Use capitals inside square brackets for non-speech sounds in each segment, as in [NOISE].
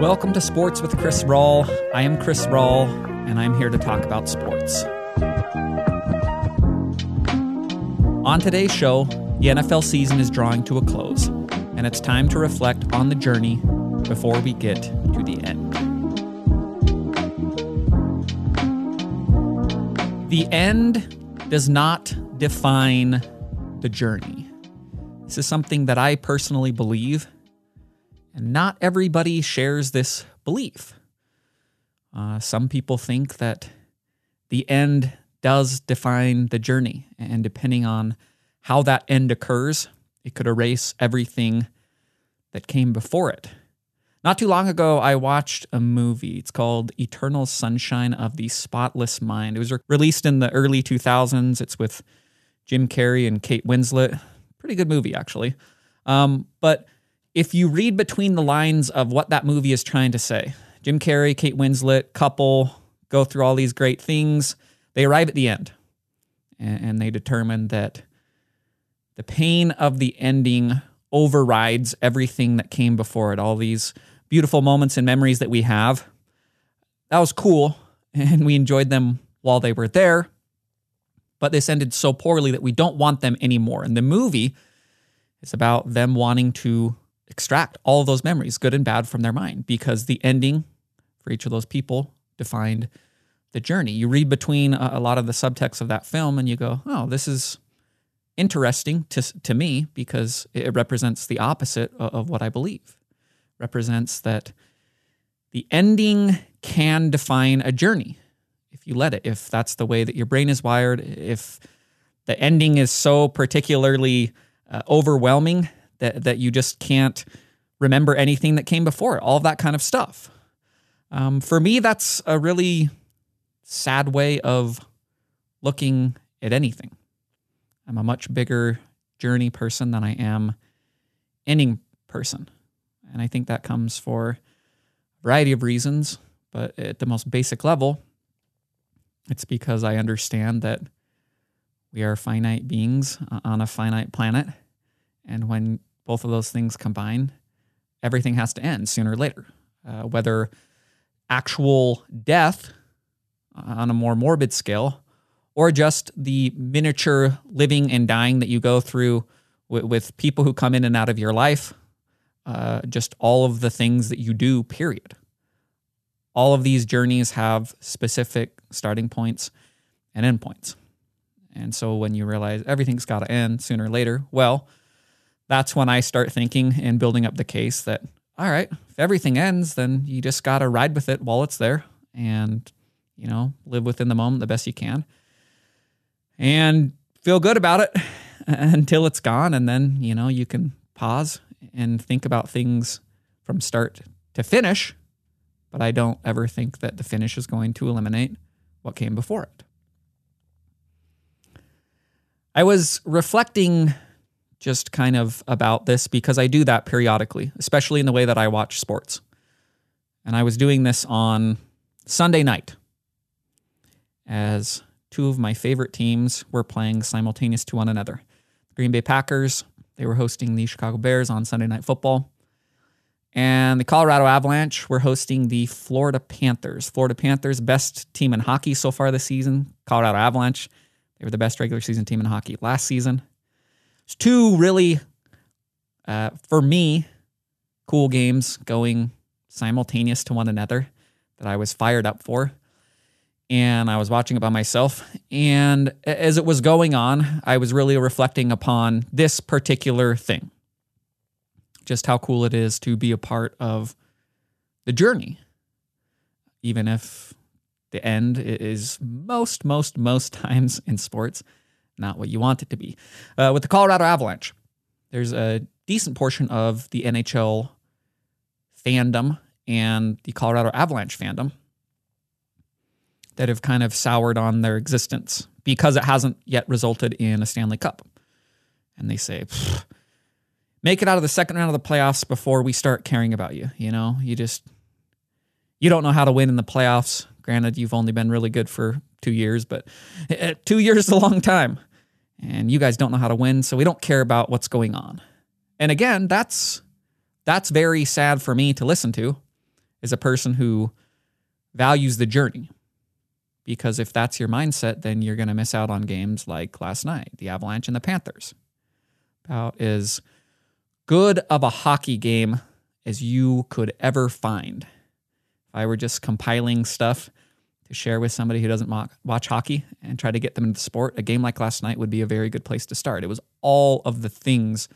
Welcome to Sports with Chris Rawl. I am Chris Rawl, and I'm here to talk about sports. On today's show, the NFL season is drawing to a close, and it's time to reflect on the journey before we get to the end. The end does not define the journey. This is something that I personally believe and not everybody shares this belief. Uh, some people think that the end does define the journey, and depending on how that end occurs, it could erase everything that came before it. Not too long ago, I watched a movie. It's called Eternal Sunshine of the Spotless Mind. It was re- released in the early 2000s. It's with Jim Carrey and Kate Winslet. Pretty good movie, actually. Um, but if you read between the lines of what that movie is trying to say, Jim Carrey, Kate Winslet, couple go through all these great things. They arrive at the end and, they determine that the pain of the ending overrides everything that came before it. All these beautiful moments and memories that we have. That was cool [LAUGHS] and we enjoyed them while they were there. But this ended so poorly that we don't want them anymore. And the movie is about them wanting to extract all those memories, good and bad, from their mind because the ending for each of those people defined the journey. You read between a, lot of the subtext of that film and you go, oh, this is interesting to, to me because it represents the opposite of, of what I believe. Represents that the ending can define a journey if you let it, if that's the way that your brain is wired, if the ending is so particularly uh, overwhelming that that you just can't remember anything that came before it, all that kind of stuff. Um, for me, that's a really sad way of looking at anything. I'm a much bigger journey person than I am ending person. And I think that comes for a variety of reasons, but at the most basic level, it's because I understand that we are finite beings on a finite planet. And when both of those things combine, everything has to end sooner or later. Uh, whether actual death on a more morbid scale, or just the miniature living and dying that you go through with, with people who come in and out of your life, uh, just all of the things that you do, period. All of these journeys have specific starting points and endpoints. And so when you realize everything's got to end sooner or later, well, that's when I start thinking and building up the case that, all right, if everything ends, then you just got to ride with it while it's there and, you know, live within the moment the best you can and feel good about it [LAUGHS] until it's gone. And then, you know, you can pause and think about things from start to finish. But I don't ever think that the finish is going to eliminate what came before it. I was reflecting just kind of about this because I do that periodically, especially in the way that I watch sports. And I was doing this on Sunday night as two of my favorite teams were playing simultaneous to one another. The Green Bay Packers, they were hosting the Chicago Bears on Sunday Night Football. And the Colorado Avalanche were hosting the Florida Panthers. Florida Panthers, best team in hockey so far this season. Colorado Avalanche, they were the best regular season team in hockey last season. It's two really, uh, for me, cool games going simultaneous to one another that I was fired up for. And I was watching it by myself. And as it was going on, I was really reflecting upon this particular thing just how cool it is to be a part of the journey, even if the end is most, most, most [LAUGHS] times in sports not what you want it to be. Uh, with the Colorado Avalanche, there's a decent portion of the NHL fandom and the Colorado Avalanche fandom that have kind of soured on their existence because it hasn't yet resulted in a Stanley Cup. And they say, make it out of the second round of the playoffs before we start caring about you. You know, you just, you don't know how to win in the playoffs. Granted, you've only been really good for two years, but uh, two years is a long time. And you guys don't know how to win, so we don't care about what's going on. And again, that's that's very sad for me to listen to as a person who values the journey. Because if that's your mindset, then you're going to miss out on games like last night, the Avalanche and the Panthers. About as good of a hockey game as you could ever find. If I were just compiling stuff share with somebody who doesn't watch hockey and try to get them into the sport, a game like last night would be a very good place to start. It was all of the things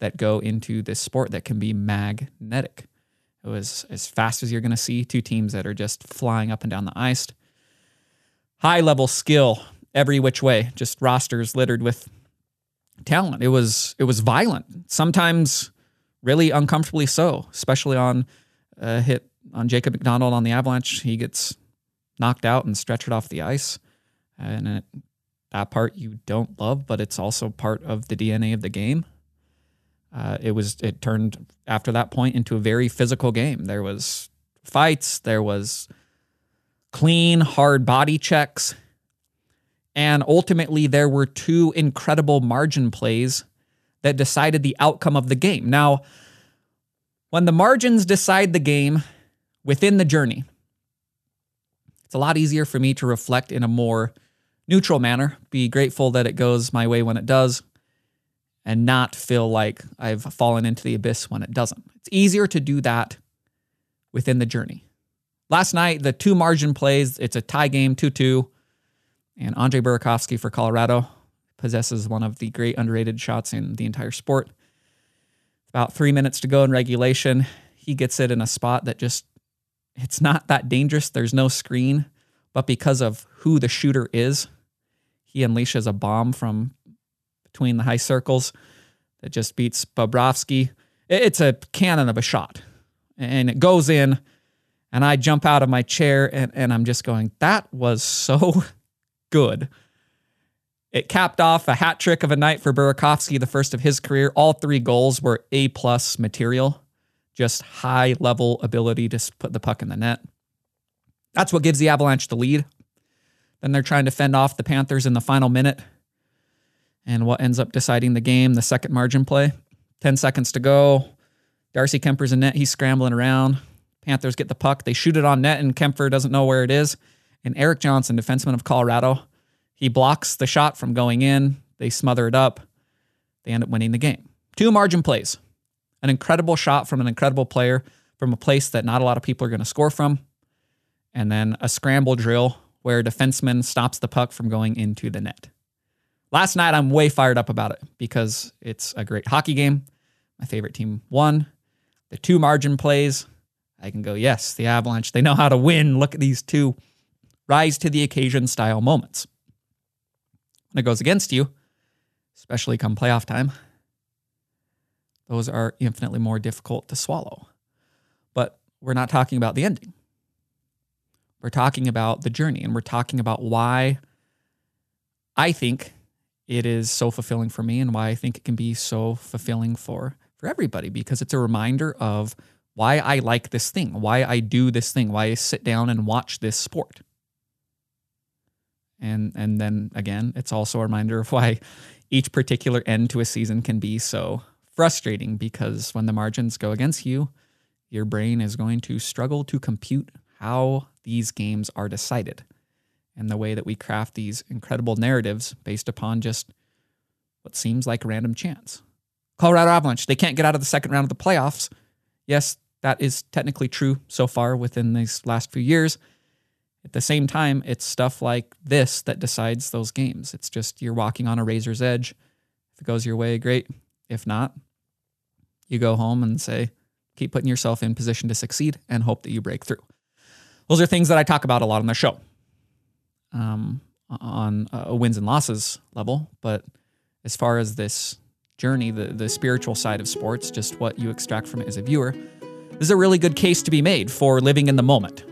that go into this sport that can be magnetic. It was as fast as you're going to see two teams that are just flying up and down the ice. High level skill every which way, just rosters littered with talent. It was it was violent. Sometimes really uncomfortably so, especially on a hit on Jacob MacDonald on the Avalanche. He gets knocked out and stretchered off the ice. And it, that part you don't love, but it's also part of the DNA of the game. Uh, it was it turned after that point into a very physical game. There was fights, there was clean, hard body checks, and ultimately there were two incredible margin plays that decided the outcome of the game. Now, when the margins decide the game within the journey, it's a lot easier for me to reflect in a more neutral manner, be grateful that it goes my way when it does, and not feel like I've fallen into the abyss when it doesn't. It's easier to do that within the journey. Last night, the two margin plays, it's a tie game, 2 2, and Andre Burakovsky for Colorado possesses one of the great underrated shots in the entire sport. About three minutes to go in regulation. He gets it in a spot that just it's not that dangerous. There's no screen, but because of who the shooter is, he unleashes a bomb from between the high circles that just beats Bobrovsky. It's a cannon of a shot, and it goes in. And I jump out of my chair and, and I'm just going, that was so [LAUGHS] good. It capped off a hat trick of a night for Burakovsky, the first of his career. All three goals were A plus material just high level ability to put the puck in the net. That's what gives the Avalanche the lead. Then they're trying to fend off the Panthers in the final minute. And what ends up deciding the game, the second margin play. 10 seconds to go. Darcy Kuemper's in net. He's scrambling around. Panthers get the puck. They shoot it on net, and Kuemper doesn't know where it is. And Erik Johnson, defenseman of Colorado, he blocks the shot from going in. They smother it up. They end up winning the game. Two margin plays an incredible shot from an incredible player from a place that not a lot of people are going to score from. And then a scramble drill where a defenseman stops the puck from going into the net. Last night, I'm way fired up about it because it's a great hockey game. My favorite team won. The two margin plays, I can go, yes, the Avalanche, they know how to win. Look at these two rise to the occasion style moments. When it goes against you, especially come playoff time, those are infinitely more difficult to swallow. But we're not talking about the ending. We're talking about the journey and we're talking about why I think it is so fulfilling for me and why I think it can be so fulfilling for for everybody because it's a reminder of why I like this thing, why I do this thing, why I sit down and watch this sport. And and then again, it's also a reminder of why each particular end to a season can be so frustrating because when the margins go against you, your brain is going to struggle to compute how these games are decided and the way that we craft these incredible narratives based upon just what seems like random chance. Colorado Avalanche, they can't get out of the second round of the playoffs. Yes, that is technically true so far within these last few years. At the same time, it's stuff like this that decides those games. It's just you're walking on a razor's edge. If it goes your way, great. If not, you go home and say, keep putting yourself in position to succeed and hope that you break through. Those are things that I talk about a lot on the show um, on a wins and losses level. But as far as this journey, the, the spiritual side of sports, just what you extract from it as a viewer, this is a really good case to be made for living in the moment.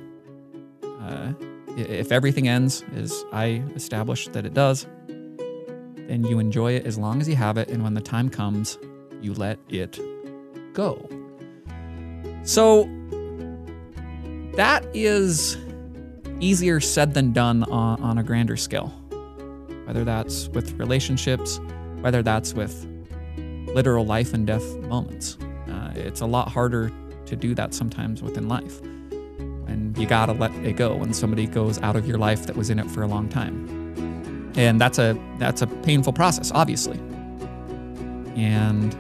Uh, if everything ends as I established that it does, then you enjoy it as long as you have it. And when the time comes, you let it go. So that is easier said than done on, on a grander scale. Whether that's with relationships, whether that's with literal life and death moments. Uh, it's a lot harder to do that sometimes within life. And you gotta let it go when somebody goes out of your life that was in it for a long time. And that's a that's a painful process, obviously. And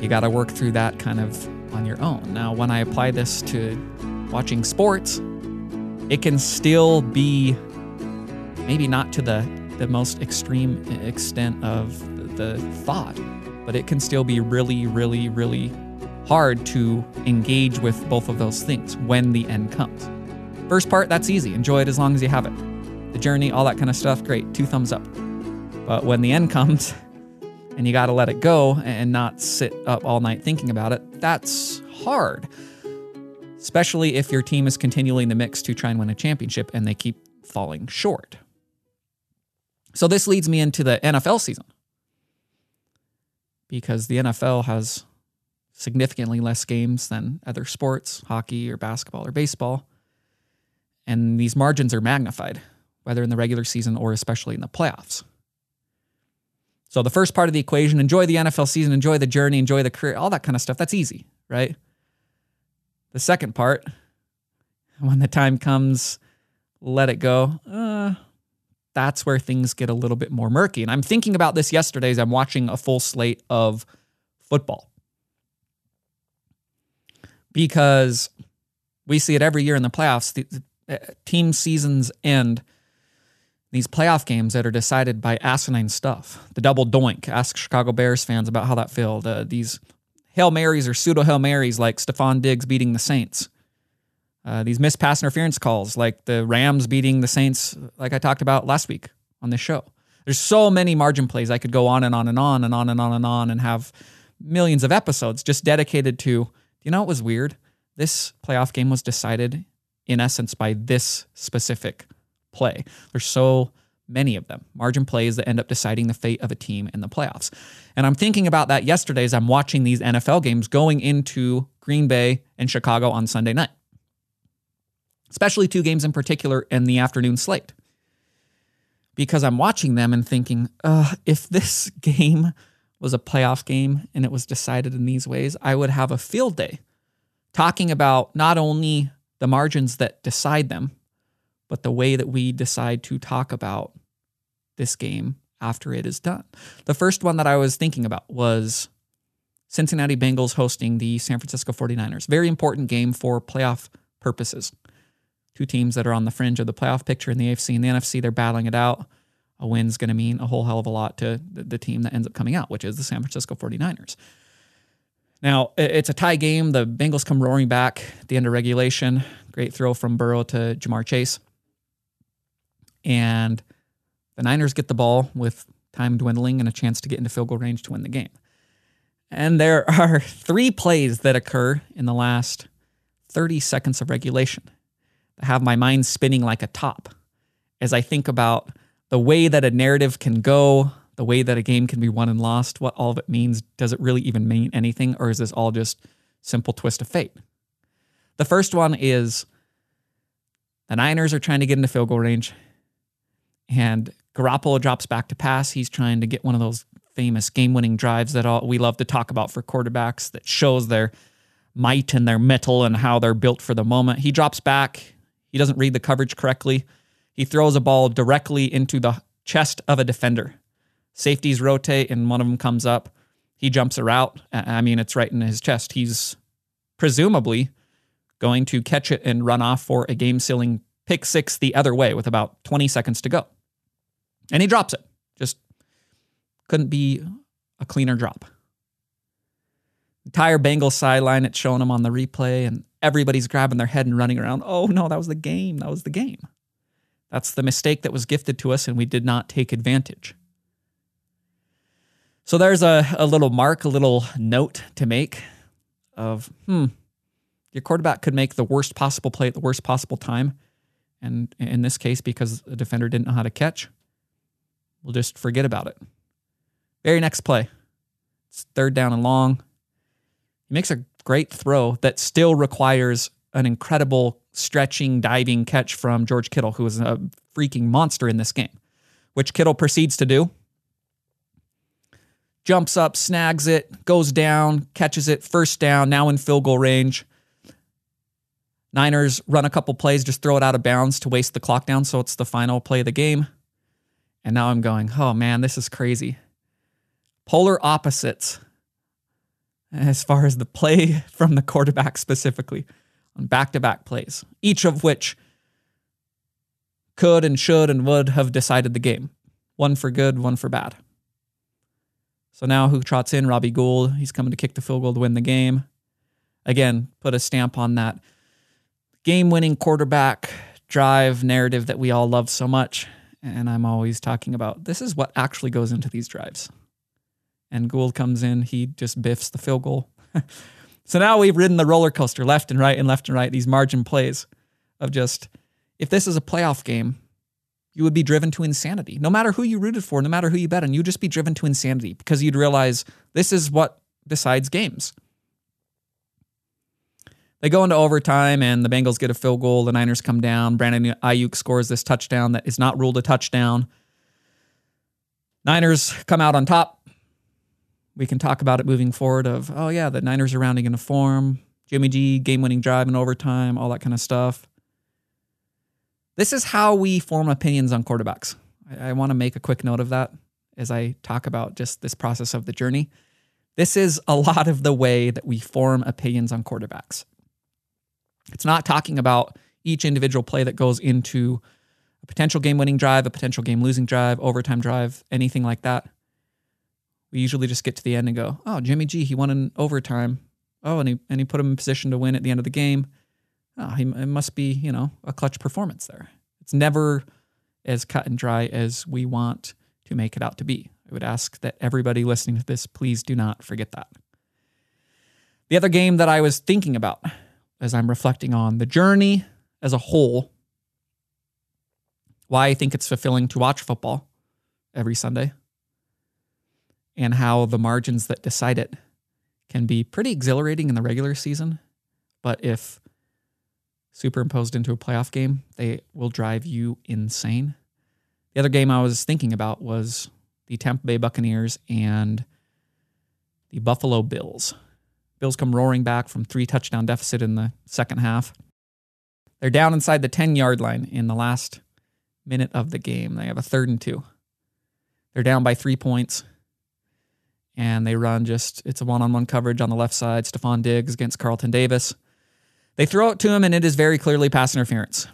you gotta work through that kind of on your own. Now, when I apply this to watching sports, it can still be maybe not to the the most extreme extent of the thought, but it can still be really, really, really hard to engage with both of those things when the end comes. First part, that's easy. Enjoy it as long as you have it. The journey, all that kind of stuff, great. Two thumbs up. But when the end comes and you got to let it go and not sit up all night thinking about it, that's hard. Especially if your team is continually in the mix to try and win a championship and they keep falling short. So this leads me into the NFL season. Because the NFL has significantly less games than other sports, hockey or basketball or baseball and these margins are magnified, whether in the regular season or especially in the playoffs. So the first part of the equation, enjoy the NFL season, enjoy the journey, enjoy the career, all that kind of stuff, that's easy, right? The second part, when the time comes, let it go. Uh, that's where things get a little bit more murky. And I'm thinking about this yesterday as I'm watching a full slate of football. Because we see it every year in the playoffs. The, uh, team seasons end, these playoff games that are decided by asinine stuff. The double doink. Ask Chicago Bears fans about how that felt. Uh, these Hail Marys or pseudo Hail Marys like Stefon Diggs beating the Saints. Uh, these missed pass interference calls like the Rams beating the Saints, like I talked about last week on this show. There's so many margin plays. I could go on and on and on and on and on and on and have millions of episodes just dedicated to, you know, it was weird. This playoff game was decided in essence by this specific play. There's so many of them, margin plays that end up deciding the fate of a team in the playoffs. And I'm thinking about that yesterday as I'm watching these NFL games going into Green Bay and Chicago on Sunday night, especially two games in particular in the afternoon slate. Because I'm watching them and thinking, uh, if this [LAUGHS] game was a playoff game and it was decided in these ways, I would have a field day talking about not only the margins that decide them, but the way that we decide to talk about this game after it is done. The first one that I was thinking about was Cincinnati Bengals hosting the San Francisco 49ers. Very important game for playoff purposes. Two teams that are on the fringe of the playoff picture in the AFC and the NFC, they're battling it out. A win's going to mean a whole hell of a lot to the team that ends up coming out, which is the San Francisco 49ers. Now, it's a tie game. The Bengals come roaring back at the end of regulation. Great throw from Burrow to Ja'Marr Chase. And the Niners get the ball with time dwindling and a chance to get into field goal range to win the game. And there [LAUGHS] are three plays that occur in the last 30 seconds of regulation that have my mind spinning like a top as I think about the way that a narrative can go, the way that a game can be won and lost, what all of it means. Does it really even mean anything, or is this all just simple twist of fate? The first one is the Niners are trying to get into field goal range, and Garoppolo drops back to pass. He's trying to get one of those famous game-winning drives that all we love to talk about for quarterbacks that shows their might and their mettle and how they're built for the moment. He drops back. He doesn't read the coverage correctly. He throws a ball directly into the chest of a defender. Safeties rotate and one of them comes up. He jumps a route. I mean, it's right in his chest. He's presumably going to catch it and run off for a game sealing pick six the other way with about 20 seconds to go. And he drops it. Just couldn't be a cleaner drop. Entire Bengals sideline, it's showing him on the replay, and everybody's grabbing their head and running around. Oh no, that was the game. That was the game. That's the mistake that was gifted to us, and we did not take advantage. So there's a, a little mark, a little note to make of, hmm, your quarterback could make the worst possible play at the worst possible time. And in this case, because the defender didn't know how to catch, we'll just forget about it. Very next play. It's third down and long. He makes a great throw that still requires an incredible stretching, diving catch from George Kittle, who is a freaking monster in this game, which Kittle proceeds to do jumps up, snags it, goes down, catches it, first down, now in field goal range. Niners run a couple plays, just throw it out of bounds to waste the clock down. So it's the final play of the game. And now I'm going, oh man, this is crazy. Polar opposites as far as the play [LAUGHS] from the quarterback specifically on back to back plays, each of which could and should and would have decided the game. One for good, one for bad. So now who trots in? Robbie Gould. He's coming to kick the field goal to win the game. Again, put a stamp on that game winning quarterback drive narrative that we all love so much. And I'm always talking about this is what actually goes into these drives. And Gould comes in, he just biffs the field goal. [LAUGHS] so now we've ridden the roller coaster left and right and left and right, these margin plays of just, if this is a playoff game, you would be driven to insanity. No matter who you rooted for, no matter who you bet on, you'd just be driven to insanity because you'd realize this is what decides games. They go into overtime and the Bengals get a field goal. The Niners come down. Brandon Aiyuk scores this touchdown that is not ruled a touchdown. Niners come out on top. We can talk about it moving forward of, oh, yeah, the Niners are rounding into form. Jimmy G, game winning drive in overtime, all that kind of stuff. This is how we form opinions on quarterbacks. I, I want to make a quick note of that as I talk about just this process of the journey. This is a lot of the way that we form opinions on quarterbacks. It's not talking about each individual play that goes into a potential game winning drive, a potential game losing drive, overtime drive, anything like that. We usually just get to the end and go, oh, Jimmy G, he won in overtime. Oh, and he, and he put him in position to win at the end of the game. Oh, he, it must be, you know, a clutch performance there. It's never as cut and dry as we want to make it out to be. I would ask that everybody listening to this, please do not forget that. The other game that I was thinking about as I'm reflecting on the journey as a whole, why I think it's fulfilling to watch football every Sunday, and how the margins that decide it can be pretty exhilarating in the regular season. But if superimposed into a playoff game, they will drive you insane. The other game I was thinking about was the Tampa Bay Buccaneers and the Buffalo Bills. Bills come roaring back from three touchdown deficit in the second half. They're down inside the 10 yard line in the last minute of the game. They have a third and two. They're down by three points. And they run just, it's a one on one coverage on the left side. Stefon Diggs against Carlton Davis. They throw it to him, and it is very clearly pass interference.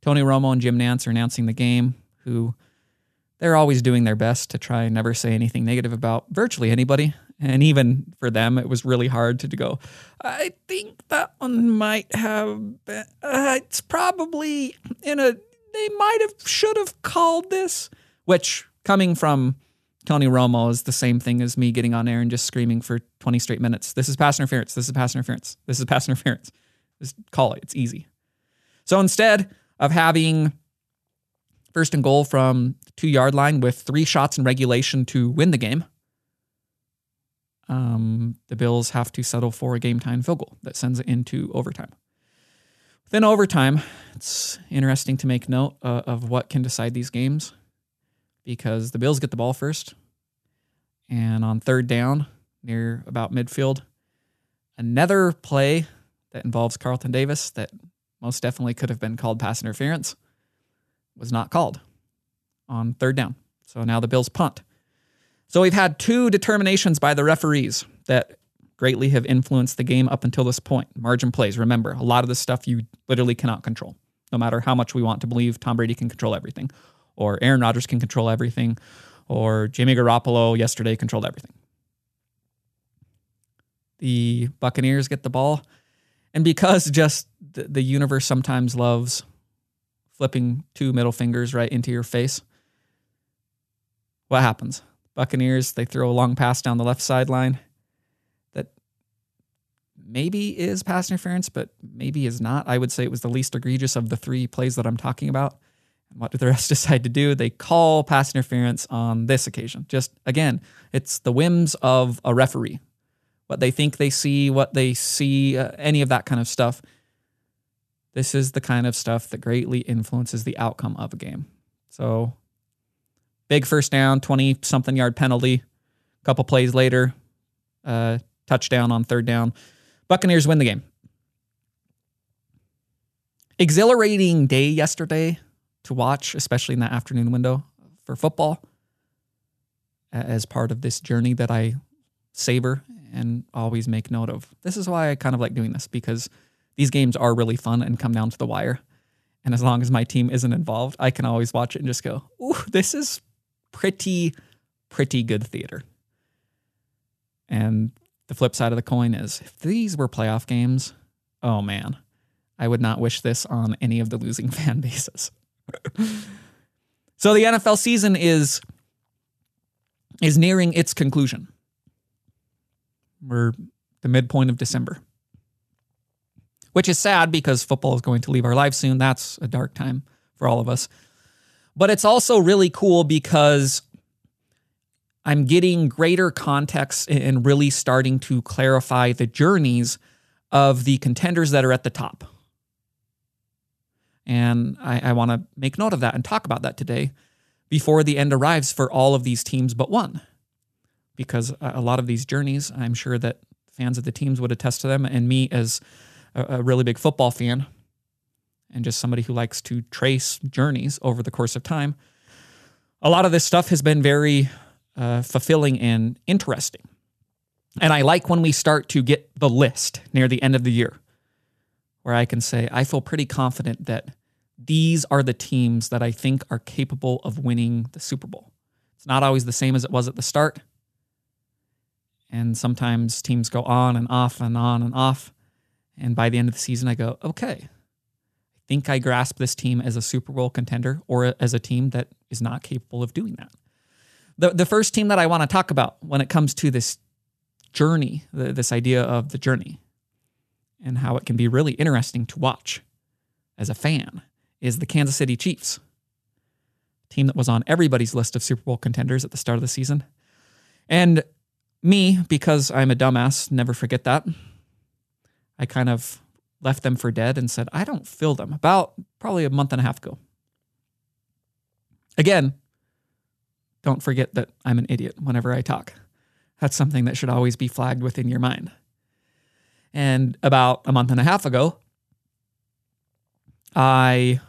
Tony Romo and Jim Nantz are announcing the game, who they're always doing their best to try and never say anything negative about virtually anybody. And even for them, it was really hard to, to go, I think that one might have been, uh, it's probably in a, they might have, should have called this, which coming from Tony Romo is the same thing as me getting on air and just screaming for 20 straight minutes. This is pass interference. This is pass interference. This is pass interference. Just call it. It's easy. So instead of having first and goal from two yard line with three shots in regulation to win the game, um, the Bills have to settle for a game time field goal that sends it into overtime. Within overtime, it's interesting to make note uh, of what can decide these games because the Bills get the ball first. And on third down, near about midfield, another play that involves Carlton Davis that most definitely could have been called pass interference was not called on third down. So now the Bills punt. So we've had two determinations by the referees that greatly have influenced the game up until this point. Margin plays. Remember, a lot of this stuff you literally cannot control. No matter how much we want to believe Tom Brady can control everything, or Aaron Rodgers can control everything, or Jimmy Garoppolo yesterday controlled everything. The Buccaneers get the ball. And because just the, the universe sometimes loves flipping two middle fingers right into your face, what happens? Buccaneers, they throw a long pass down the left sideline that maybe is pass interference, but maybe is not. I would say it was the least egregious of the three plays that I'm talking about. And what do the [LAUGHS] rest decide to do? They call pass interference on this occasion. Just again, it's the whims of a referee. What they think they see, what they see, uh, any of that kind of stuff. This is the kind of stuff that greatly influences the outcome of a game. So Big first down, 20 something yard penalty. A couple plays later, uh, touchdown on third down. Buccaneers win the game. exhilarating day yesterday to watch, especially in that afternoon window for football, as part of this journey that I savor and always make note of. This is why I kind of like doing this because these games are really fun and come down to the wire. And as long as my team isn't involved, I can always watch it and just go, ooh, this is pretty, pretty good theater. And the flip side of the coin is if these were playoff games, oh man, I would not wish this on any of the losing [LAUGHS] fan bases. so the NFL season is is nearing its conclusion. We're the midpoint of December. Which is sad because football is going to leave our lives soon. That's a dark time for all of us. But it's also really cool because I'm getting greater context and really starting to clarify the journeys of the contenders that are at the top. And I, I want to make note of that and talk about that today before the end arrives for all of these teams but one. Because a lot of these journeys, I'm sure that fans of the teams would attest to them. And me, as a, a really big football fan and just somebody who likes to trace journeys over the course of time, a lot of this stuff has been very uh, fulfilling and interesting. And I like when we start to get the list near the end of the year, where I can say, I feel pretty confident that these are the teams that I think are capable of winning the Super Bowl. It's not always the same as it was at the start. And sometimes teams go on and off and on and off. And by the end of the season, I go, okay, think I grasp this team as a Super Bowl contender or as a team that is not capable of doing that. The, the first team that I want to talk about when it comes to this journey, the, this idea of the journey, and how it can be really interesting to watch as a fan, is the Kansas City Chiefs. Team that was on everybody's list of Super Bowl contenders at the start of the season. And me, because I'm a dumbass, never forget that. I kind of left them for dead and said, I don't feel them. About probably a month and a half ago. Again, don't forget that I'm an idiot whenever I talk. That's something that should always be flagged within your mind. And about a month and a half ago, I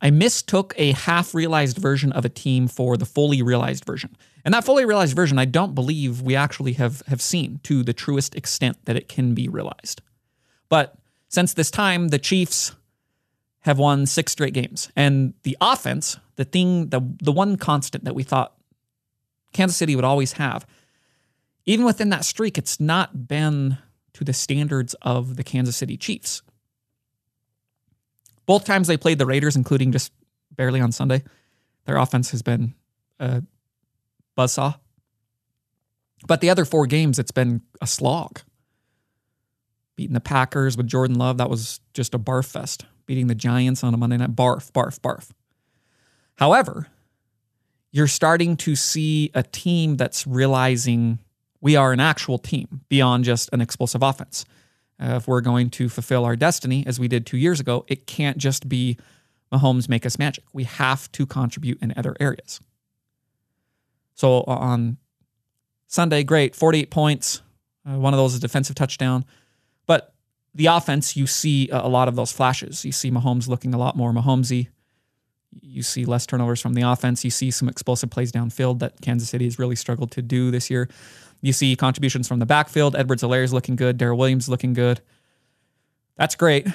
I mistook a half realized version of a team for the fully realized version. And that fully realized version, I don't believe we actually have, have seen to the truest extent that it can be realized. But since this time, the Chiefs have won six straight games. And the offense, the thing, the, the one constant that we thought Kansas City would always have. Even within that streak, it's not been to the standards of the Kansas City Chiefs. Both times they played the Raiders, including just barely on Sunday, their offense has been a buzzsaw. But the other four games, it's been a slog. Beating the Packers with Jordan Love, that was just a barf fest. Beating the Giants on a Monday night, barf, barf, barf. However, you're starting to see a team that's realizing we are an actual team beyond just an explosive offense. Uh, if we're going to fulfill our destiny as we did two years ago, it can't just be Mahomes make us magic. We have to contribute in other areas. So on Sunday, great, 48 points. Uh, one of those is defensive touchdown. The offense, you see a lot of those flashes. You see Mahomes looking a lot more Mahomesy. You see less turnovers from the offense. You see some explosive plays downfield that Kansas City has really struggled to do this year. You see contributions from the backfield. Edwards-Helaire is looking good. Darrel Williams looking good. That's great.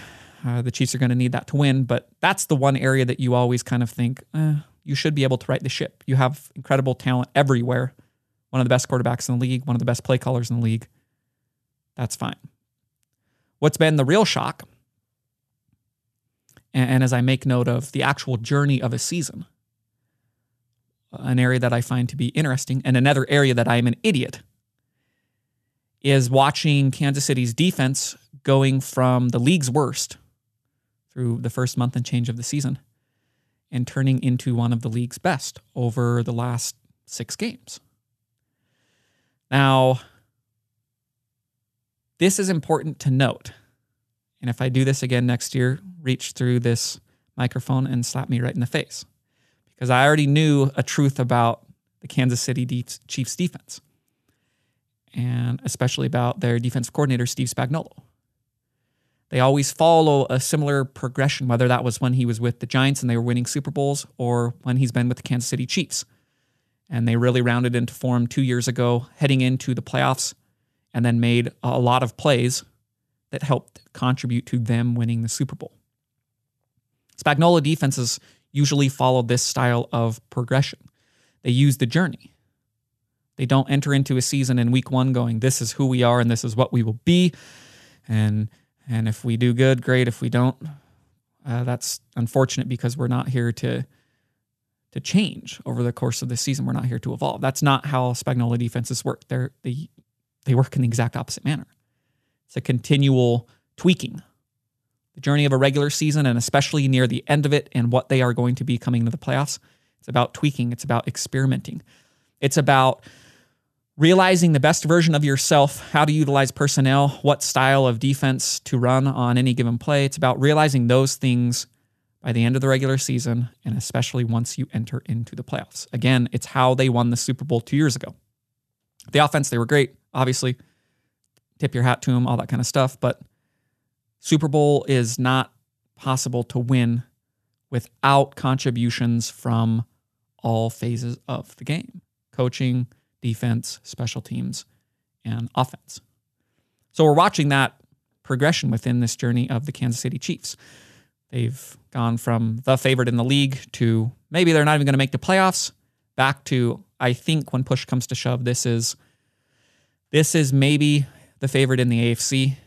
Uh, the Chiefs are going to need that to win, but that's the one area that you always kind of think eh, you should be able to right the ship. You have incredible talent everywhere. One of the best quarterbacks in the league, one of the best play callers in the league. That's fine. What's been the real shock and as I make note of the actual journey of a season, an area that I find to be interesting, and another area that I am an idiot, is watching Kansas City's defense going from the league's worst through the first month and change of the season and turning into one of the league's best over the last six games. Now, this is important to note and if I do this again next year, reach through this microphone and slap me right in the face. Because I already knew a truth about the Kansas City Chiefs defense, and especially about their defense coordinator, Steve Spagnuolo. they always follow a similar progression, whether that was when he was with the Giants and they were winning Super Bowls or when he's been with the Kansas City Chiefs. And they really rounded into form two years ago, heading into the playoffs, and then made a lot of plays that helped contribute to them winning the Super Bowl. Spagnuolo defenses usually follow this style of progression. They use the journey. They don't enter into a season in week one going, this is who we are and this is what we will be. And and if we do good, great. If we don't, uh, that's unfortunate because we're not here to to change over the course of the season. We're not here to evolve. That's not how Spagnuolo defenses work. They're, they they work in the exact opposite manner. It's a continual tweaking. The journey of a regular season, and especially near the end of it, and what they are going to be coming into the playoffs. It's about tweaking. It's about experimenting. It's about realizing the best version of yourself, how to utilize personnel, what style of defense to run on any given play. It's about realizing those things by the end of the regular season, and especially once you enter into the playoffs. Again, it's how they won the Super Bowl two years ago. The offense, they were great, obviously. Tip your hat to them, all that kind of stuff. But Super Bowl is not possible to win without contributions from all phases of the game coaching, defense, special teams, and offense. So we're watching that progression within this journey of the Kansas City Chiefs. They've gone from the favorite in the league to maybe they're not even going to make the playoffs back to I think when push comes to shove this is this is maybe the favorite in the AFC.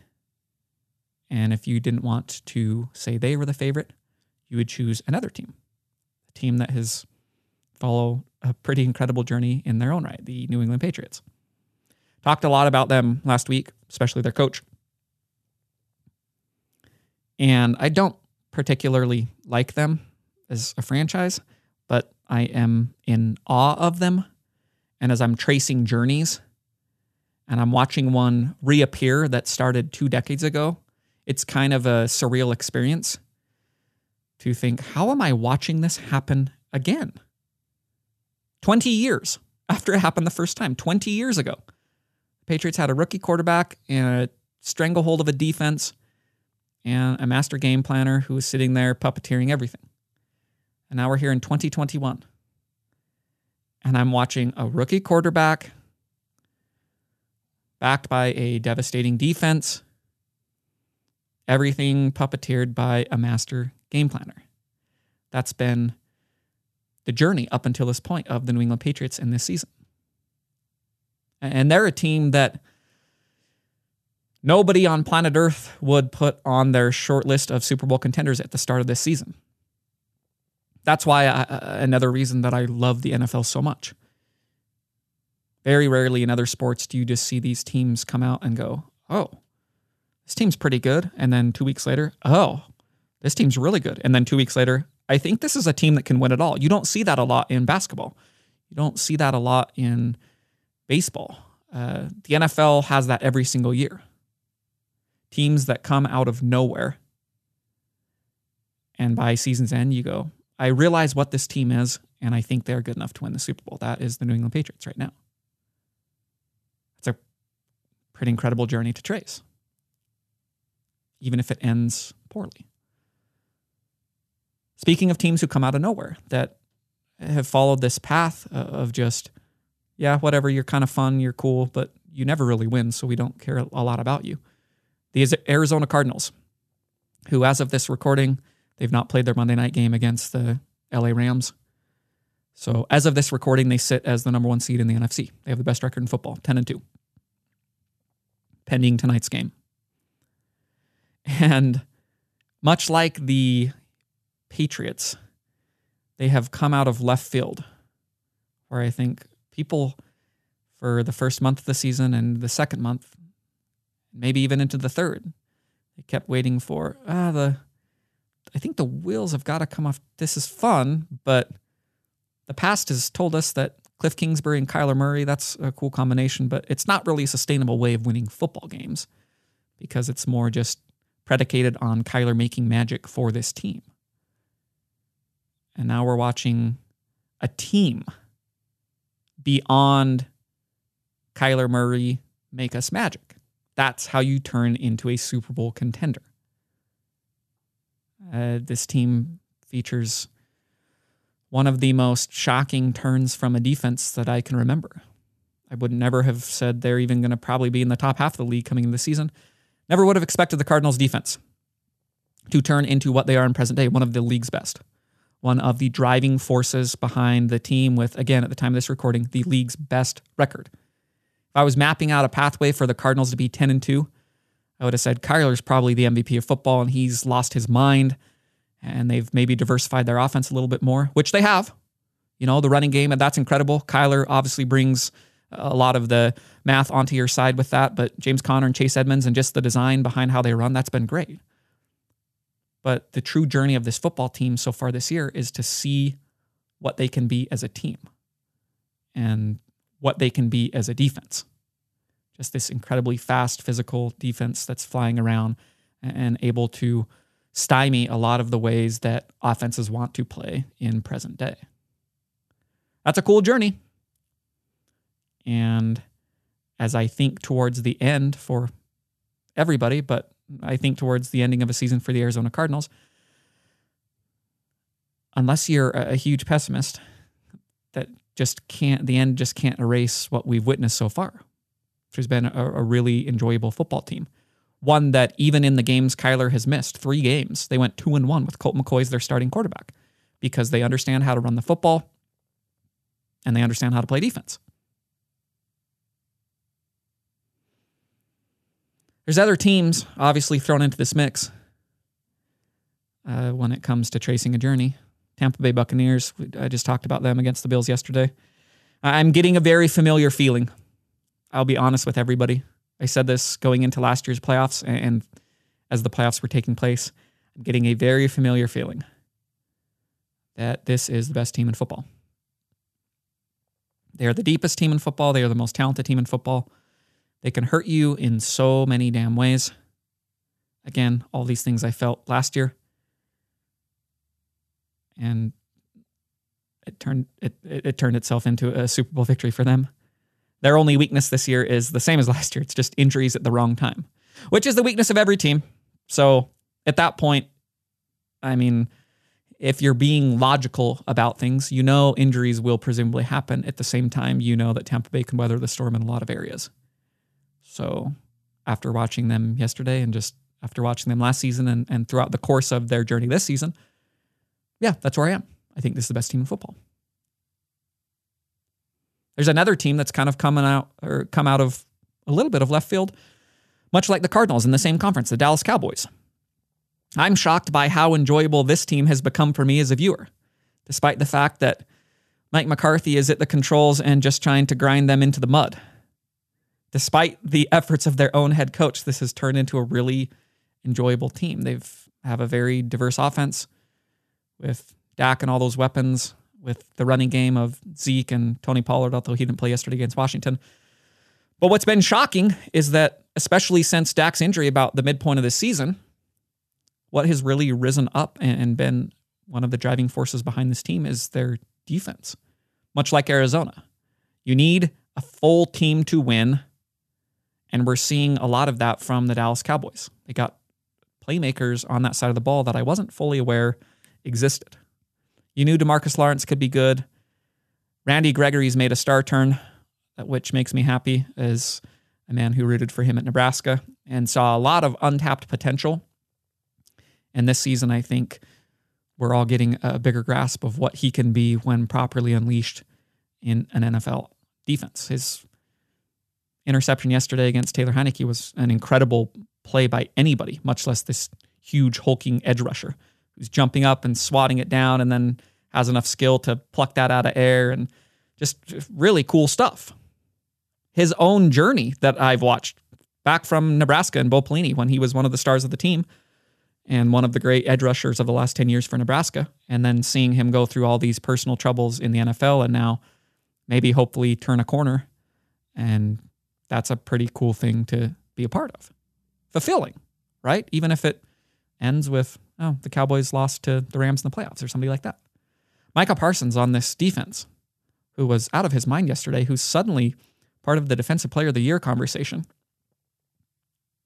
And if you didn't want to say they were the favorite, you would choose another team. A team that has followed a pretty incredible journey in their own right, the New England Patriots. Talked a lot about them last week, especially their coach. And I don't particularly like them as a franchise, but I am in awe of them. And as I'm tracing journeys and I'm watching one reappear that started two decades ago, it's kind of a surreal experience to think, how am I watching this happen again? 20 years [LAUGHS] after it happened the first time, 20 years ago. Patriots had a rookie quarterback and a stranglehold of a defense and a master game planner who was sitting there puppeteering everything. And now we're here in 2021. And I'm watching a rookie quarterback backed by a devastating defense, everything puppeteered by a master game planner. That's been the journey up until this point of the New England Patriots in this season. And they're a team that nobody on planet Earth would put on their short list of Super Bowl contenders at the start of this season. That's why I, another reason that I love the NFL so much. Very rarely in other sports do you just see these teams come out and go, oh, this team's pretty good. And then two weeks later, oh, this team's really good. And then two weeks later, I think this is a team that can win it all. You don't see that a lot in basketball. You don't see that a lot in baseball. Uh, the NFL has that every single year. Teams that come out of nowhere. And by season's end, you go, I realize what this team is, and I think they're good enough to win the Super Bowl. That is the New England Patriots right now. Pretty incredible journey to trace, even if it ends poorly. Speaking of teams who come out of nowhere that have followed this path of just, yeah, whatever, you're kind of fun, you're cool, but you never really win, so we don't care a lot about you. The Arizona Cardinals, who, as of this recording, they've not played their Monday night game against the LA Rams. So, as of this recording, they sit as the number one seed in the NFC. They have the best record in football, 10 and 2, pending tonight's game. And much like the Patriots, they have come out of left field, where I think people for the first month of the season and the second month, maybe even into the third, they kept waiting for ah the. I think the wheels have got to come off. This is fun, but the past has told us that Cliff Kingsbury and Kyler Murray, that's a cool combination, but it's not really a sustainable way of winning football games because it's more just predicated on Kyler making magic for this team. And now we're watching a team beyond Kyler Murray make us magic. That's how you turn into a Super Bowl contender. Uh, this team features one of the most shocking turns from a defense that I can remember. I would never have said they're even going to probably be in the top half of the league coming into the season. Never would have expected the Cardinals defense to turn into what they are in present day, one of the league's best. One of the driving forces behind the team with, again, at the time of this recording, the league's best record. If I was mapping out a pathway for the Cardinals to be 10 and 2, I would have said Kyler's probably the MVP of football and he's lost his mind and they've maybe diversified their offense a little bit more, which they have. You know, the running game, and that's incredible. Kyler obviously brings a lot of the math onto your side with that, but James Conner and Chase Edmonds and just the design behind how they run, that's been great. But the true journey of this football team so far this year is to see what they can be as a team and what they can be as a defense. Just this incredibly fast, physical defense that's flying around and able to stymie a lot of the ways that offenses want to play in present day. That's a cool journey. And as I think towards the end for everybody, but I think towards the ending of a season for the Arizona Cardinals, unless you're a huge pessimist, that just can't, the end just can't erase what we've witnessed so far, which has been a, a really enjoyable football team. One that even in the games Kyler has missed, three games, they went two and one with Colt McCoy as their starting quarterback because they understand how to run the football and they understand how to play defense. There's other teams obviously thrown into this mix uh, when it comes to tracing a journey. Tampa Bay Buccaneers, I just talked about them against the Bills yesterday. I'm getting a very familiar feeling. I'll be honest with everybody. I said this going into last year's playoffs and as the playoffs were taking place. I'm getting a very familiar feeling that this is the best team in football. They are the deepest team in football. They are the most talented team in football. They can hurt you in so many damn ways. Again, all these things I felt last year. And it turned it, it turned itself into a Super Bowl victory for them. Their only weakness this year is the same as [LAUGHS] last year. It's just injuries at the wrong time, which is the weakness of every team. So at that point, I mean, if you're being logical about things, you know injuries will presumably happen. At the same time, you know that Tampa Bay can weather the storm in a lot of areas. So after watching them yesterday and just after watching them last season and, and throughout the course of their journey this season, yeah, that's where I am. I think this is the best team in football. There's another team that's kind of coming out or come out of a little bit of left field, much like the Cardinals in the same conference, the Dallas Cowboys. I'm shocked by how enjoyable this team has become for me as a viewer, despite the fact that Mike McCarthy is at the controls and just trying to grind them into the mud. Despite the efforts of their own head coach, this has turned into a really enjoyable team. They've have a very diverse offense with Dak and all those weapons, with the running game of Zeke and Tony Pollard, although he didn't play yesterday against Washington. But what's been shocking is that, especially since Dak's injury about the midpoint of the season, what has really risen up and been one of the driving forces behind this team is their defense. Much like Arizona, you need a full team to win. And we're seeing a lot of that from the Dallas Cowboys. They got playmakers on that side of the ball that I wasn't fully aware existed. You knew Demarcus Lawrence could be good. Randy Gregory's made a star turn, which makes me happy as a man who rooted for him at Nebraska and saw a lot of untapped potential. And this season, I think we're all getting a bigger grasp of what he can be when properly unleashed in an NFL defense. His interception yesterday against Taylor Heinicke was an incredible play by anybody, much less this huge hulking edge rusher who's jumping up and swatting it down and then has enough skill to pluck that out of air and just really cool stuff. His own journey that I've watched back from Nebraska and Bo Pelini when he was one of the stars of the team and one of the great edge rushers of the last 10 years for Nebraska. And then seeing him go through all these personal troubles in the NFL and now maybe hopefully turn a corner. And that's a pretty cool thing to be a part of. Fulfilling, right? Even if it ends with oh, the Cowboys lost to the Rams in the playoffs or somebody like that. Micah Parsons on this defense, who was out of his mind yesterday, who's suddenly part of the Defensive Player of the Year conversation.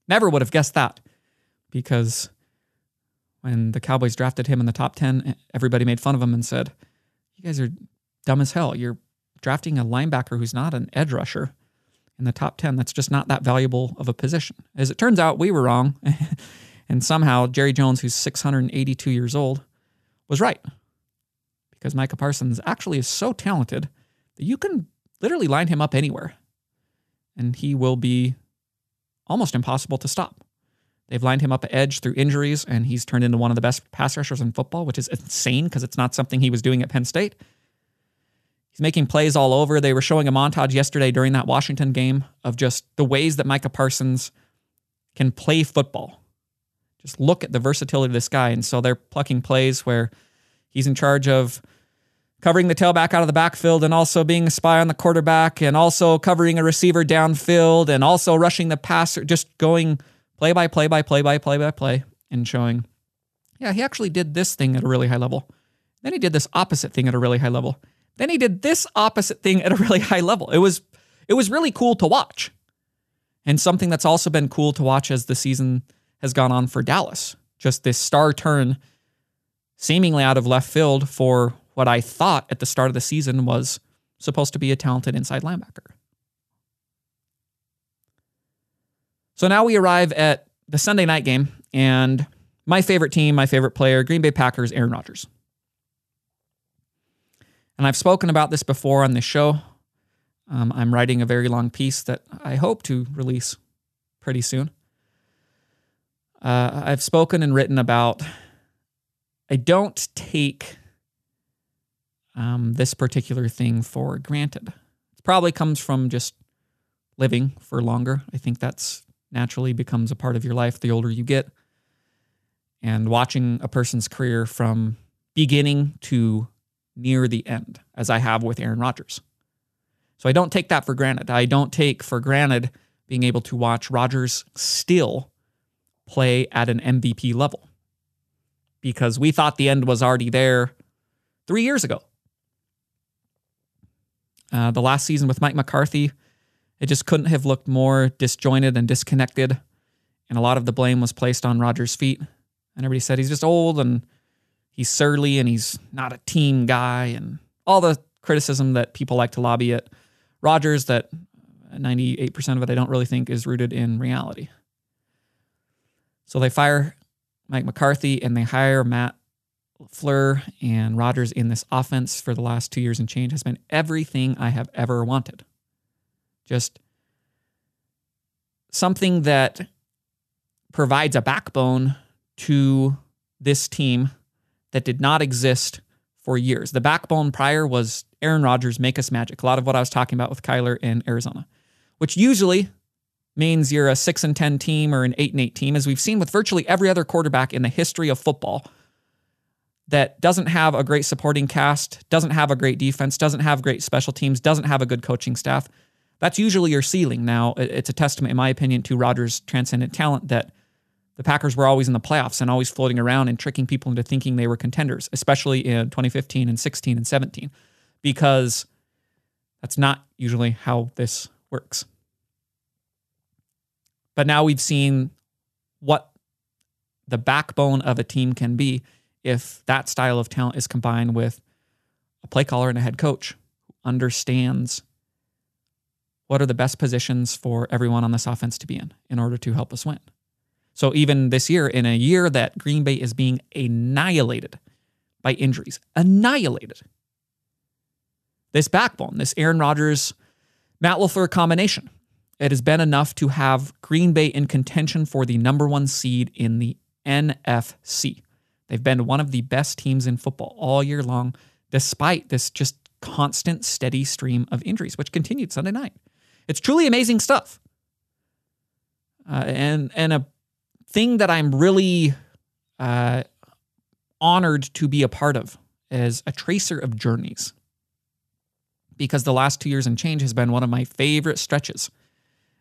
Never would have guessed that because When the Cowboys drafted him in the top 10, everybody made fun of him and said, You guys are dumb as hell. You're drafting a linebacker who's not an edge rusher in the top 10. That's just not that valuable of a position. As it turns out, we were wrong. [LAUGHS] and somehow Jerry Jones, who's 682 years old, was right. Because Micah Parsons actually is so talented that you can literally line him up anywhere and he will be almost impossible to stop. They've lined him up at edge through injuries, and he's turned into one of the best pass rushers in football, which is insane because it's not something he was doing at Penn State. He's making plays all over. They were showing a montage yesterday during that Washington game of just the ways that Micah Parsons can play football. Just look at the versatility of this guy. And so they're plucking plays where he's in charge of covering the tailback out of the backfield and also being a spy on the quarterback and also covering a receiver downfield and also rushing the passer, just going play by play by play by play by play and showing, yeah, he actually did this thing at a really high level. Then he did this opposite thing at a really high level. Then he did this opposite thing at a [LAUGHS] really high level. It was it was really cool to watch. And something that's also been cool to watch as the season has gone on for Dallas. Just this star turn seemingly out of left field for what I thought at the start of the season was supposed to be a talented inside linebacker. So now we arrive at the Sunday night game, and my favorite team, my favorite player, Green Bay Packers, Aaron Rodgers. And I've spoken about this before on this show. Um, I'm writing a very long piece that I hope to release pretty soon. Uh, I've spoken and written about I don't take um, this particular thing for granted. It probably comes from just living for longer. I think that's naturally becomes a part of your life the older you get. And watching a person's career from beginning to near the end, as I have with Aaron Rodgers. So I don't take that for granted. I don't take for granted being able to watch Rodgers still play at an MVP level because we thought the end was already there three years ago. Uh, the last season with Mike McCarthy, it just couldn't have looked more disjointed and disconnected. And a lot of the blame was placed on Rodgers' feet. And everybody said he's just old and he's surly and he's not a team guy and all the criticism that people like to lobby at Rodgers that 98% of it I don't really think is rooted in reality. So they fire Mike McCarthy and they hire Matt LaFleur and Rodgers in this offense for the last two years and change has been everything I have ever wanted. Just something that provides a backbone to this team that did not exist for years. The backbone prior was Aaron Rodgers, make us magic. A lot of what I was talking about with Kyler in Arizona, which usually means you're a 6 and 10 team or an 8 and 8 team, as we've seen with virtually every other quarterback in the history of football that doesn't have a great supporting cast, doesn't have a great defense, doesn't have great special teams, doesn't have a good coaching staff. That's usually your ceiling. Now, it's a testament, in my opinion, to Rodgers' transcendent talent that the Packers were always in the playoffs and always floating around and tricking people into thinking they were contenders, especially in 2015 and 16 and 17, because that's not usually how this works. But now we've seen what the backbone of a team can be if that style of talent is combined with a play caller and a head coach who understands what are the best positions for everyone on this offense to be in in order to help us win. So even this year, in a year that Green Bay is being annihilated by injuries, annihilated. This backbone, this Aaron Rodgers, Matt LaFleur combination, it has been enough to have Green Bay in contention for the number one seed in the NFC. They've been one of the best teams in football all year long, despite this just constant, steady stream of injuries, which continued Sunday night. It's truly amazing stuff. Uh, and and a thing that I'm really uh, honored to be a part of as a tracer of journeys, because the last two years and change has been one of my favorite stretches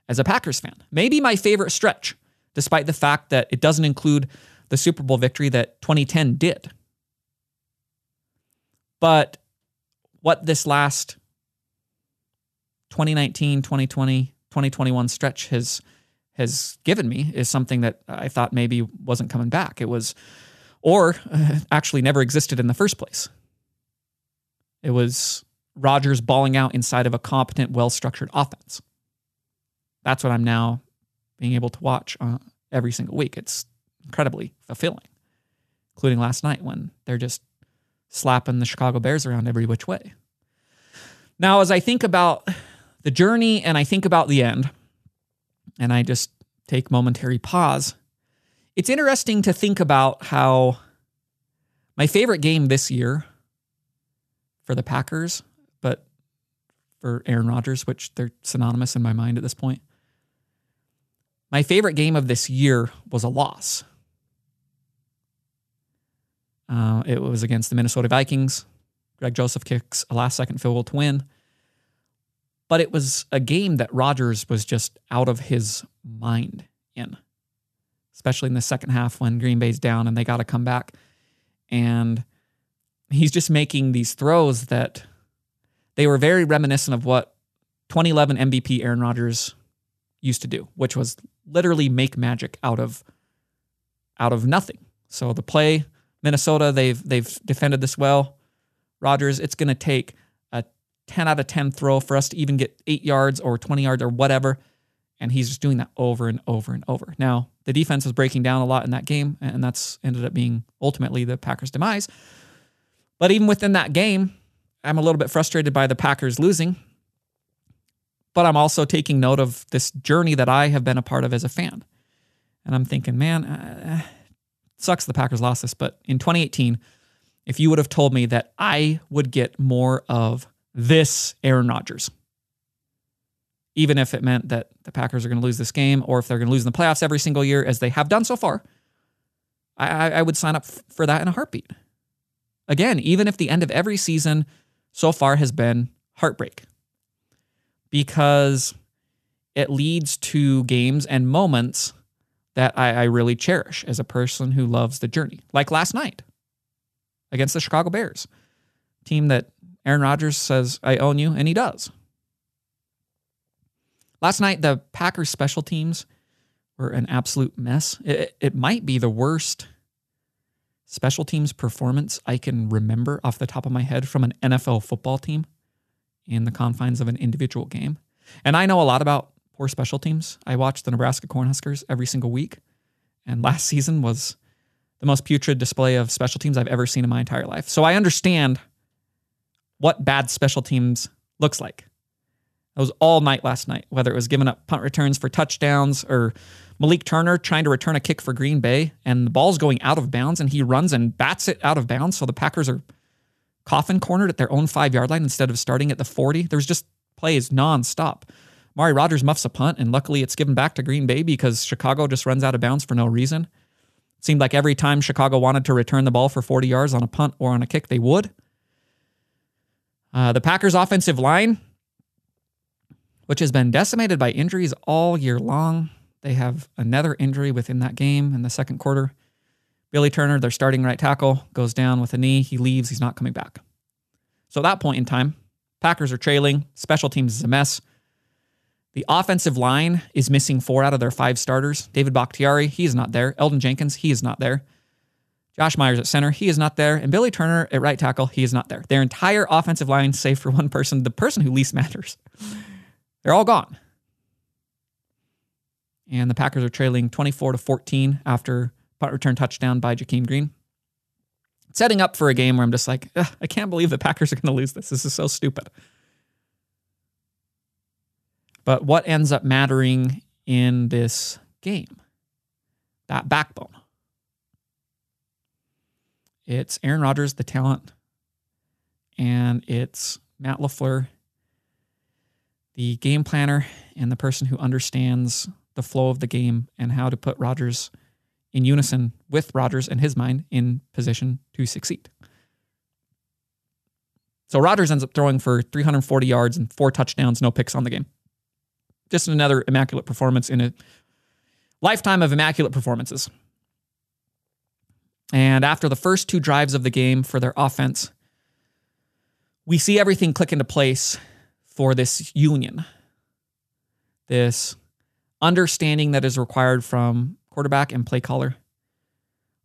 as a Packers fan. Maybe my favorite stretch, despite the fact that it doesn't include the Super Bowl victory that 2010 did. But what this last 2019, 2020, 2021 stretch has has given me is something that I thought maybe wasn't coming back. It was or uh, [LAUGHS] actually never existed in the first place. It was Rodgers balling out inside of a competent, well structured offense. That's what I'm now being able to watch uh, every single week. It's incredibly fulfilling, including last night when they're just slapping the Chicago Bears around every which way. Now, as I think about the journey and I think about the end, and I just take momentary pause, it's interesting to think about how my favorite game this year for the Packers, but for Aaron Rodgers, which they're synonymous in my mind at this point. My favorite game of this year was a loss. Uh, it was against the Minnesota Vikings. Greg Joseph kicks a last second field goal to win. But it was a game that Rodgers was just out of his mind in, especially in the second half when Green Bay's down and they got to come back. And he's just making these throws that they were very reminiscent of what 2011 MVP Aaron Rodgers used to do, which was literally make magic out of out of nothing. So the play Minnesota, they've they've defended this well. Rodgers, it's going to take a 10 out of 10 throw for us to even get 8 yards or 20 yards or whatever, and he's just doing that over and over and over. Now, the defense was breaking down a lot in that game, and that's ended up being ultimately the Packers' demise. But even within that game, I'm a little bit frustrated by the Packers losing. But I'm also taking note of this journey that I have been a part of as a fan. And I'm thinking, man, uh, sucks the Packers lost this, but in 2018, if you would have told me that I would get more of this Aaron Rodgers, even if it meant that the Packers are going to lose this game or if they're going to lose in the playoffs every single year, as they have done so far, I, I would sign up for that in a heartbeat. Again, even if the end of every season so far has been heartbreak, because it leads to games and moments that I, I really cherish as a person who loves the journey. Like last night against the Chicago Bears, team that Aaron Rodgers says, I own you, and he does. Last night, the Packers special teams were an absolute mess. It, it might be the worst special teams performance I can remember off the top of my head from an NFL football team in the confines of an individual game. And I know a lot about poor special teams. I watch the Nebraska Cornhuskers every single week, and last season was the most putrid display of special teams I've ever seen in my entire life. So I understand what bad special teams looks like. It was all night last night, whether it was giving up punt returns for touchdowns or Malik Turner trying to return a kick for Green Bay and the ball's going out of bounds and he runs and bats it out of bounds. So the Packers are coffin cornered at their own five yard line instead of starting at the 40. There's just plays nonstop. Amari Rodgers muffs a punt, and luckily it's given back to Green Bay because Chicago just runs out of bounds for no reason. It seemed like every time Chicago wanted to return the ball for 40 yards on a punt or on a kick, they would. Uh, the Packers' offensive line, which has been decimated by injuries all year long, they have another injury within that game in the second quarter. Billy Turner, their starting right tackle, goes down with a knee. He leaves. He's not coming back. So at that point in time, Packers are trailing. Special teams is a mess. The offensive line is missing four out of their five starters. David Bakhtiari, he is not there. Elgton Jenkins, he is not there. Josh Myers at center, he is not there. And Billy Turner at right tackle, he is not there. Their entire offensive line, save for [LAUGHS] one person, the person who least matters, [LAUGHS] they're all gone. And the Packers are trailing 24 to 14 after punt return touchdown by Jakeem Grant. Setting up for a game where I'm just like, I can't believe the Packers are going to lose this. This is so stupid. But what ends up mattering in this game? That backbone. It's Aaron Rodgers, the talent, and it's Matt LaFleur, the game planner and the person who understands the flow of the game and how to put Rodgers in unison with Rodgers and his mind in position to succeed. So Rodgers ends up throwing for 340 yards and four touchdowns, no picks on the game just another immaculate performance in a lifetime of immaculate performances. And after the first two drives of the game for their offense, we see everything click into place for this union, this understanding that is required from quarterback and play caller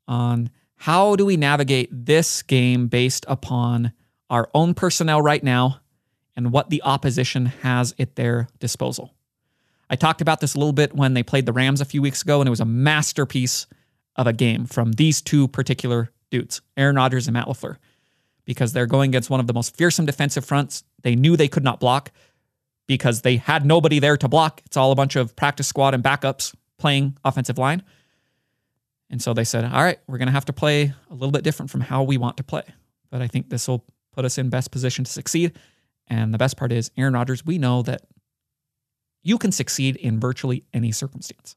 on how do we navigate this game based upon our own personnel right now and what the opposition has at their disposal? I talked about this a little bit when they played the Rams a few weeks ago, and it was a masterpiece of a game from these two particular dudes, Aaron Rodgers and Matt LaFleur, because they're going against one of the most fearsome defensive fronts. They knew they could not block because they had nobody there to block. It's all a bunch of practice squad and backups playing offensive line. And so they said, all right, we're going to have to play a little bit different from how we want to play. But I think this will put us in best position to succeed. And the best part is, Aaron Rodgers, we know that you can succeed in virtually any circumstance.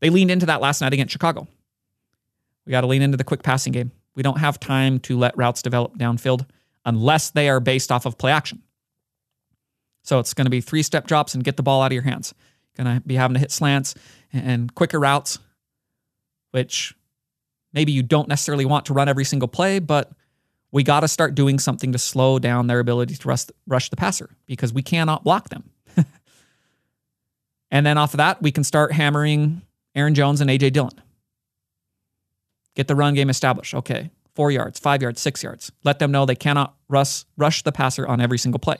They leaned into that last night against Chicago. We got to lean into the quick passing game. We don't have time to let routes develop downfield unless they are based off of play action. So it's going to be three step drops and get the ball out of your hands. Going to be having to hit slants and quicker routes which maybe you don't necessarily want to run every single play, but we got to start doing something to slow down their ability to rush, rush the passer because we cannot block them. [LAUGHS] and then off of that, we can start hammering Aaron Jones and AJ Dillon. Get the run game established. Okay, four yards, five yards, six yards. Let them know they cannot rush, rush the passer on every single play.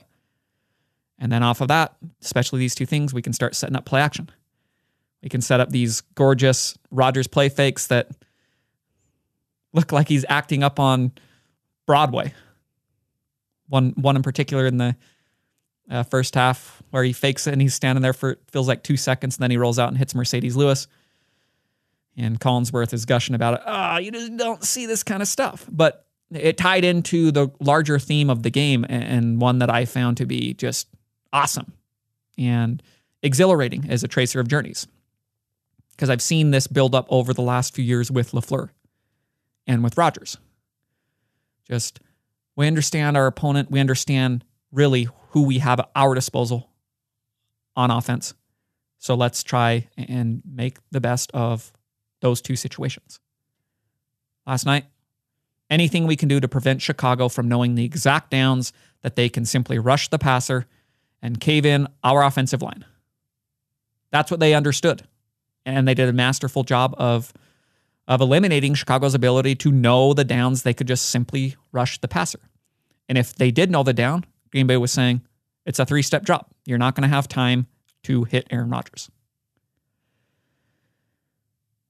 And then off of that, especially these two things, we can start setting up play action. We can set up these gorgeous Rodgers play fakes that look like he's acting up on Broadway. One one in particular in the uh, first half where he fakes it and he's standing there for feels like two seconds and then he rolls out and hits Marcedes Lewis. And Collinsworth is gushing about it. Ah, oh, you just don't see this kind of stuff. But it tied into the larger theme of the game and one that I found to be just awesome and exhilarating as a tracer of journeys because I've seen this build up over the last few years with LaFleur and with Rodgers. Just we understand our opponent, we understand really who we have at our disposal on offense. So let's try and make the best of those two situations. Last night, anything we can do to prevent Chicago from knowing the exact downs that they can simply rush the passer and cave in our offensive line. That's what they understood and they did a masterful job of of eliminating Chicago's ability to know the downs. They could just simply rush the passer. And if they did know the down, Green Bay was saying it's a three step drop. You're not going to have time to hit Aaron Rodgers.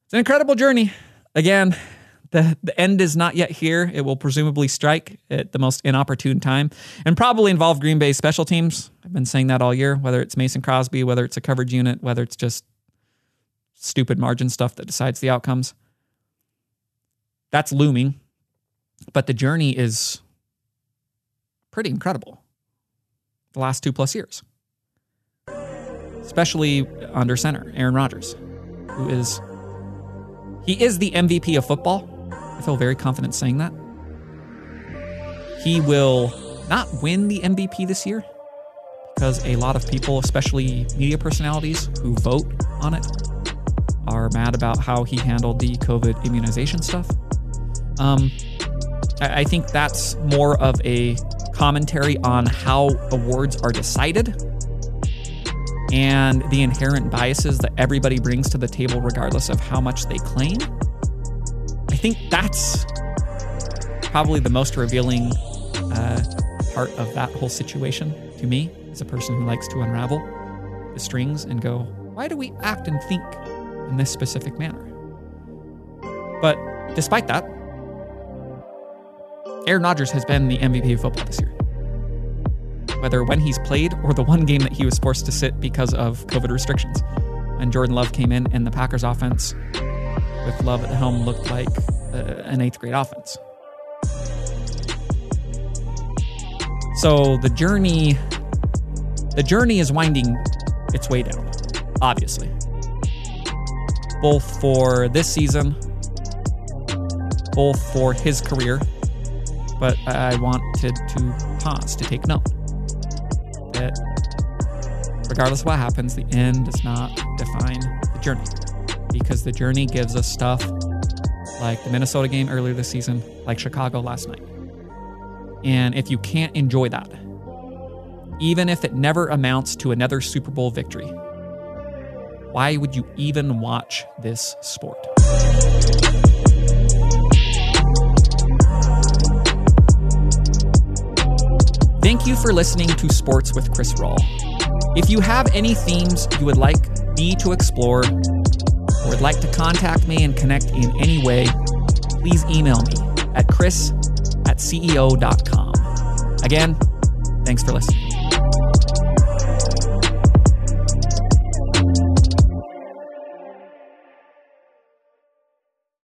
It's an incredible journey. Again, the, the end is not yet here. It will presumably strike at the most inopportune time and probably involve Green Bay's special teams. I've been saying that all year, whether it's Mason Crosby, whether it's a coverage unit, whether it's just stupid margin stuff that decides the outcomes. That's looming, but the journey is pretty incredible. The last two plus years, especially under center Aaron Rodgers, who is he is the MVP of football. I feel very confident saying that. He will not win the MVP this year because a lot of people, especially media personalities who vote on it, are mad about how he handled the COVID immunization stuff. Um, I, I think that's more of a commentary on how awards are decided and the inherent biases that everybody brings to the table, regardless of how much they claim. I think that's probably the most revealing uh, part of that whole situation to me as a person who likes to unravel the strings and go, why do we act and think in this specific manner. But despite that, Aaron Rodgers has been the MVP of football this year. Whether when he's played or the one game that he was forced to sit because of COVID restrictions. When Jordan Love came in and the Packers offense with Love at helm looked like uh, an eighth grade offense. So the journey the journey is winding its way down, obviously both for this season, both for his career. But I wanted to pause to take note that regardless of what happens, the end does not define the journey because the journey gives us stuff like the Minnesota game earlier this season, like Chicago last night. And if you can't enjoy that, even if it never amounts to another Super Bowl victory, why would you even watch this sport? Thank you for listening to Sports with Chris Roll. If you have any themes you would like me to explore, would like to contact me and connect in any way, please email me at chris at ceo.com. Again, thanks for listening.